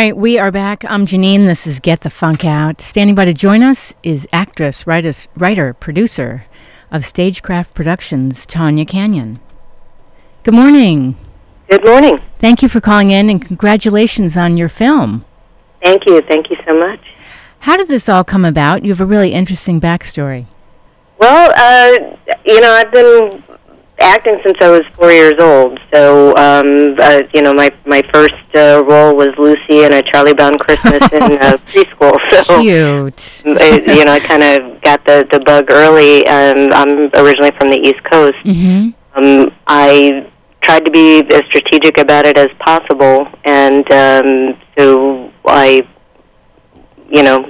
right, we are back. I'm Janine. This is Get the Funk Out. Standing by to join us is actress, writer, writer producer of Stagecraft Productions, Tanya Cannon. Good morning. Good morning. Thank you for calling in and congratulations on your film. Thank you. Thank you so much. How did this all come about? You have a really interesting backstory. Well, uh, you know, I've been acting since I was four years old. So, um, uh, you know, my my first uh, role was Lucy in a Charlie Brown Christmas in uh, preschool. So, Cute. it, you know, I kind of got the the bug early. Um, I'm originally from the East Coast. Mm-hmm. Um, I tried to be as strategic about it as possible, and um, so I, you know,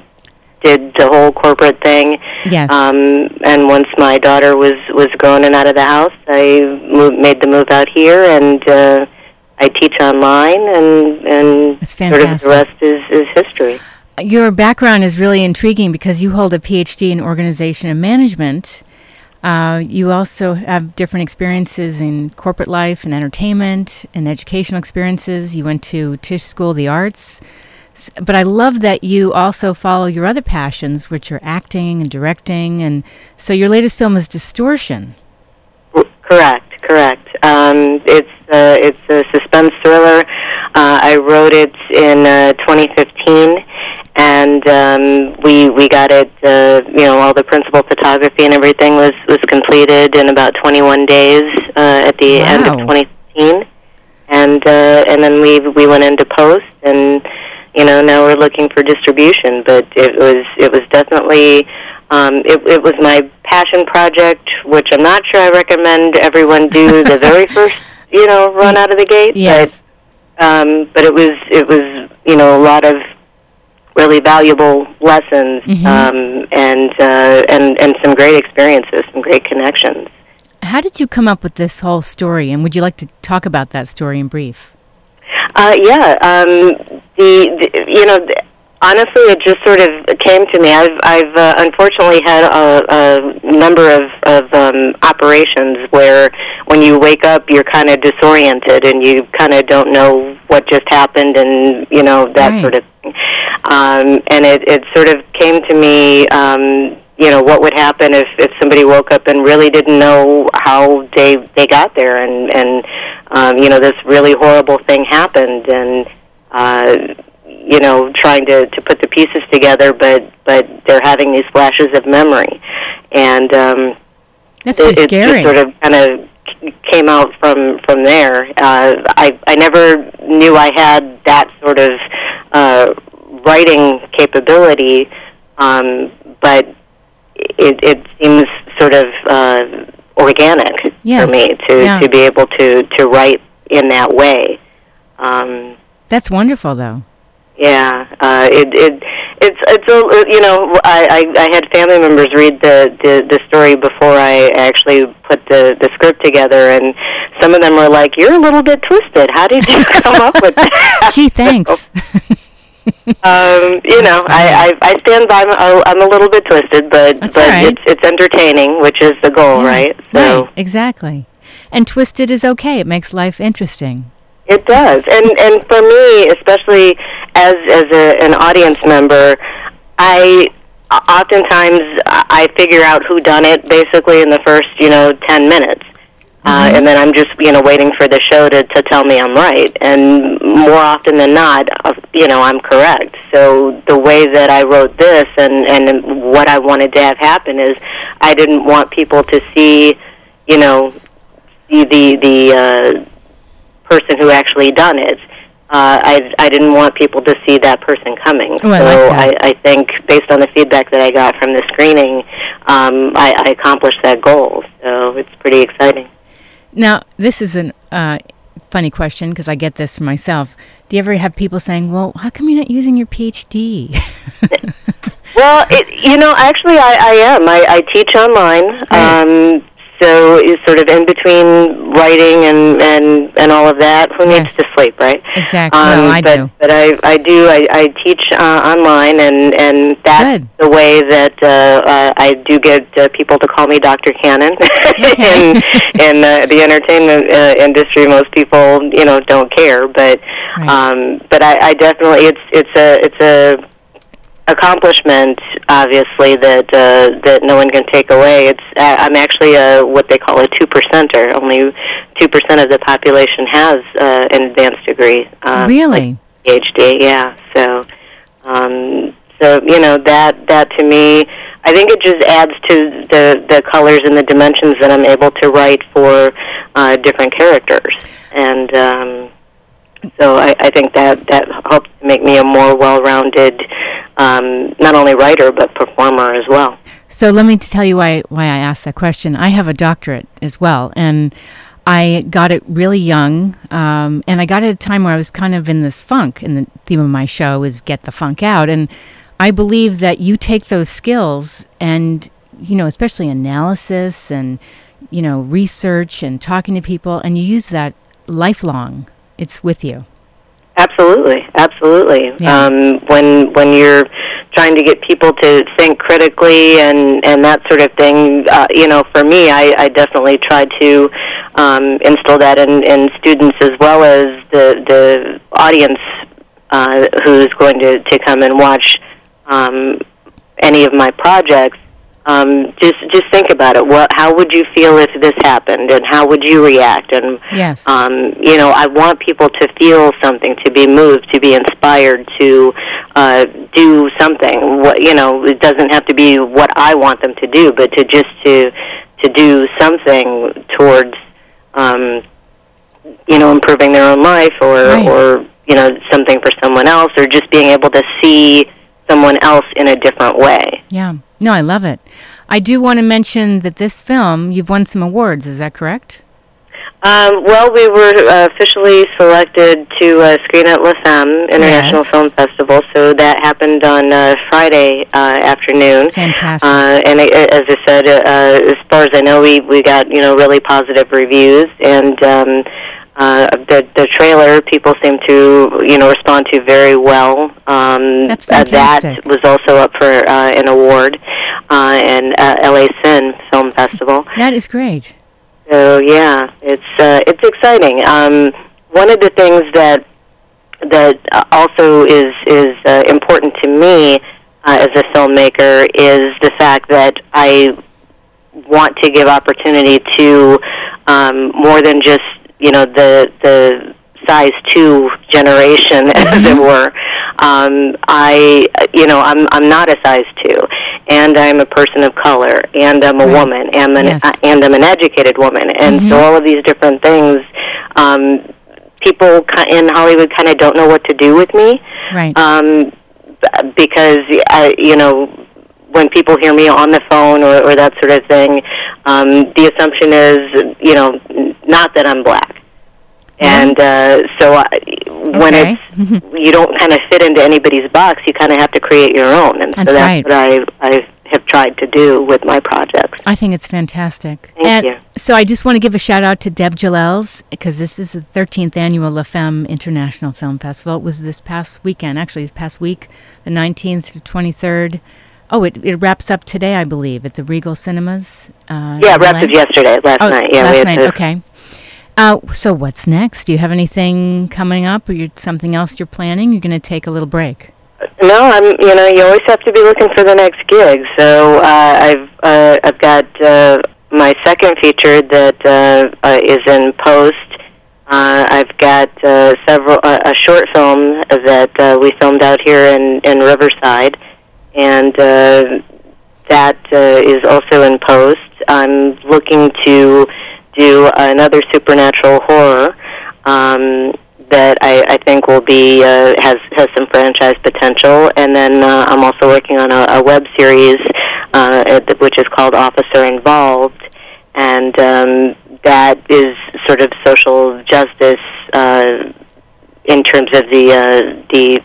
did the whole corporate thing. Yes. Um, and once my daughter was was grown and out of the house, I moved, made the move out here, and uh, I teach online, and and sort of the rest is is history. Your background is really intriguing because you hold a PhD in organization and management. Uh, you also have different experiences in corporate life and entertainment and educational experiences. You went to Tisch School of the Arts. But I love that you also follow your other passions, which are acting and directing. And so your latest film is Distortion. Correct, correct. Um, it's uh, it's a suspense thriller. Uh, I wrote it in uh, 2015, and um, we we got it. Uh, you know, all the principal photography and everything was was completed in about 21 days uh, at the end of Wow. 2015, and uh, and then we we went into post and. You know, now we're looking for distribution, but it was it was definitely um, it, it was my passion project, which I'm not sure I recommend everyone do the very first, you know, run out of the gate. Yes. But, um, but it was it was you know a lot of really valuable lessons Mhm. um, and uh, and and some great experiences, some great connections. How did you come up with this whole story? And would you like to talk about that story in brief? Uh, yeah, um, the, the you know. The, Honestly, it just sort of came to me. I've, I've uh, unfortunately had a, a number of, of um, operations where, when you wake up, you're kind of disoriented and you kind of don't know what just happened, and you know that Right. sort of thing. Um, and it, it sort of came to me. Um, you know what would happen if if somebody woke up and really didn't know how they they got there, and and um, you know this really horrible thing happened, and uh, you know trying to to put the pieces together, but but they're having these flashes of memory, and um, That's it, it scary. sort of kind of came out from from there. Uh, I I never knew I had that sort of uh, writing capability, um, but it it seems sort of uh, organic Yes. for me to Yeah. to be able to to write in that way. Um, That's wonderful, though. yeah, uh, it it it's it's a you know I, I I had family members read the, the the story before I actually put the the script together, and some of them were like, "You're a little bit twisted. How did you come up with that?" Gee, thanks. um, you know, I, I I stand by. Oh, I'm a little bit twisted, but That's but right. it's it's entertaining, which is the goal, Yeah, right? So right, exactly. And twisted is okay. It makes life interesting. It does, and and for me, especially as as a, an audience member, I oftentimes I figure out who done it basically in the first you know ten minutes, uh, Mhm. and then I'm just you know waiting for the show to to tell me I'm right, and more often than not, uh, you know I'm correct. So the way that I wrote this and and what I wanted to have happen is, I didn't want people to see, you know, the the the. Uh, person who actually done it. Uh, I I didn't want people to see that person coming. Oh, I so like. I, I think based on the feedback that I got from the screening, um, I, I accomplished that goal. So it's pretty exciting. Now, this is a uh, funny question because I get this for myself. Do you ever have people saying, "Well, how come you're not using your PhD?" Well, it, you know, actually, I, I am. I, I teach online. Right. Um, so is sort of in between writing and and and all of that. Who needs Yes. to sleep, right? Exactly. Um, no, I but, do. But I I do I, I teach uh, online, and and that's Good. the way that uh, uh, I do get uh, people to call me Dr. Cannon. Okay. in in uh, the entertainment uh, industry, most people you know don't care, but Right. um, but I, I definitely it's it's a it's a accomplishment obviously that uh, that no one can take away. It's uh, i'm actually a what they call a two percenter only two percent of the population has uh, an advanced degree um, really? phd yeah. So um so you know that that to me i think it just adds to the the colors and the dimensions that i'm able to write for uh different characters. And um so I, I think that that helps make me a more well-rounded, um, not only writer but performer as well. So let me tell you why why I asked that question. I have a doctorate as well, and I got it really young, um, and I got it at a time where I was kind of in this funk. And the theme of my show is get the funk out, and I believe that you take those skills and you know, especially analysis and you know, research and talking to people, and you use that lifelong. It's with you. Absolutely, absolutely. Yeah. Um, when when you're trying to get people to think critically and and that sort of thing, uh, you know, for me, I, I definitely try to um, instill that in, in students as well as the the audience uh, who's going to to come and watch um, any of my projects. Um, just just think about it. What how would you feel if this happened, and how would you react? And Yes. um, you know, I want people to feel something, to be moved, to be inspired, to uh, do something. What you know, it doesn't have to be what I want them to do, but to just to to do something towards, um, you know, improving their own life, or Right. or you know, something for someone else, or just being able to see someone else in a different way. yeah. No, I love it. I do want to mention that this film, you've won some awards. Is that correct? Um, well, we were uh, officially selected to uh, screen at La Femme International Yes. Film Festival, so that happened on uh, Friday uh, afternoon. Fantastic. Uh, and I, as I said, uh, uh, as far as I know, we we got you know really positive reviews, and um, uh, the the trailer people seem to you know respond to very well. Um, That's uh, that was also up for uh, an award uh, in uh, LA Sin Film Festival. that is great. So yeah, it's uh, it's exciting. Um, one of the things that that also is is uh, important to me uh, as a filmmaker is the fact that I want to give opportunity to um, more than just you know the the size two generation, as it were. Um, I you know I'm I'm not a size two, and I'm a person of color, and I'm a Right. woman, and an Yes. uh, and I'm an educated woman, and Mhm. so all of these different things. Um, people in Hollywood kind of don't know what to do with me Right. um, because I, you know when people hear me on the phone or, or that sort of thing, um, the assumption is you know not that I'm black, and uh, so I, when Okay. it's you don't kind of fit into anybody's box, you kind of have to create your own, and That's so that's right. what I I have tried to do with my projects. I think it's fantastic. Thank and you. So I just want to give a shout out to Deb Jalels because this is the 13th annual La Femme International Film Festival. It was this past weekend, actually, this past week, the 19th to 23rd. Oh, it, it wraps up today, I believe, at the Regal Cinemas. Uh, Yeah, in wrapped up yesterday, last Oh, night. Yeah, last night. Okay. Uh, so what's next? Do you have anything coming up, or you something else you're planning? You're going to take a little break. No, I'm. You know, you always have to be looking for the next gig. So uh, I've uh, I've got uh, my second feature that uh, uh, is in post. Uh, I've got uh, several uh, a short film that uh, we filmed out here in in Riverside, and uh, that uh, is also in post. I'm looking to do another supernatural horror. Um, that I, I think will be uh, has has some franchise potential, and then uh, I'm also working on a, a web series uh, which is called Officer Involved, and um, that is sort of social justice uh, in terms of the uh, the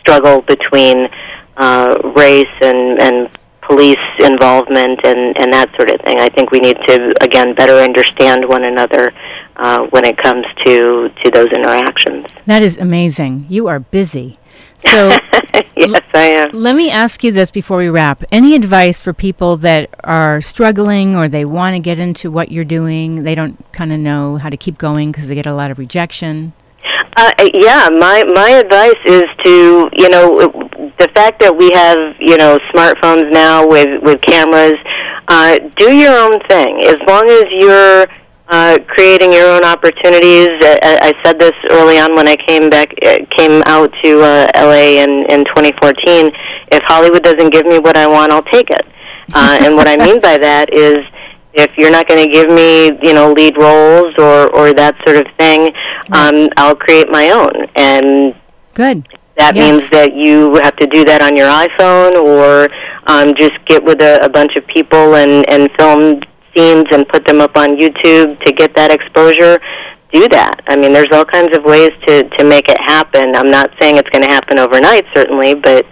struggle between uh, race and and police involvement and and that sort of thing. I think we need to again better understand one another uh, when it comes to to those interactions. That is amazing. You are busy. So yes, I am. Let me ask you this before we wrap. Any advice for people that are struggling or they want to get into what you're doing? They don't kind of know how to keep going because they get a lot of rejection. Uh, yeah, my my advice is to you know the fact that we have you know smartphones now with with cameras. Uh, do your own thing as long as you're uh, creating your own opportunities. I, I said this early on when I came back, uh, came out to uh, LA in in 2014. If Hollywood doesn't give me what I want, I'll take it. Uh, and what I mean by that is, if you're not going to give me, you know, lead roles or or that sort of thing, um, I'll create my own. And good. That yes. means that you have to do that on your iPhone or um, just get with a, a bunch of people and and film scenes and put them up on YouTube to get that exposure, do that. I mean, there's all kinds of ways to to make it happen. I'm not saying it's going to happen overnight, certainly, but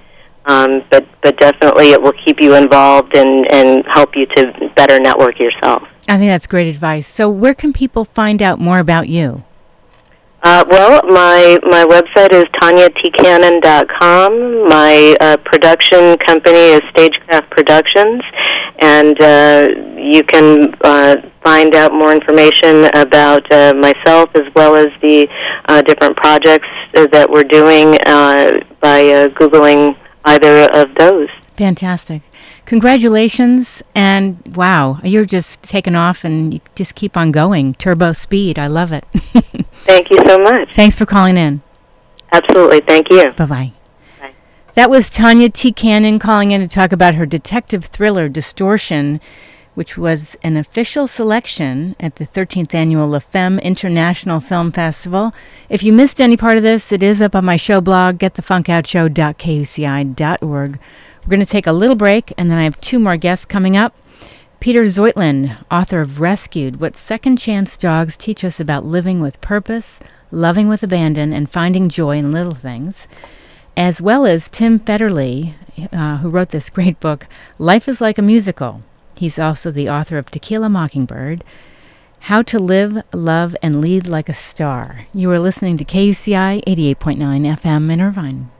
um, but but definitely it will keep you involved and and help you to better network yourself. I think that's great advice. So, where can people find out more about you? Uh, well, my my website is tanyatcannon.com. My uh, production company is Stagecraft Productions, and uh, you can uh, find out more information about uh, myself as well as the uh, different projects that we're doing uh, by uh, googling either of those. Fantastic. Congratulations. And wow, you're just taking off and you just keep on going. Turbo speed. I love it. Thank you so much. Thanks for calling in. Absolutely. Thank you. Bye bye. That was Tanya T. Cannon calling in to talk about her detective thriller, Distortion, which was an official selection at the 13th annual La Femme International Film Festival. If you missed any part of this, it is up on my show blog, getthefunkoutshow.kuci.org. We're going to take a little break, and then I have two more guests coming up. Peter Zheutlin, author of Rescued What Second Chance Dogs Teach Us About Living with Purpose, Loving with Abandon, and Finding Joy in Little Things, as well as Tim Federle, uh, who wrote this great book, Life is Like a Musical. He's also the author of Tequila Mockingbird, How to Live, Love, and Lead Like a Star. You are listening to KUCI 88.9 FM in Irvine.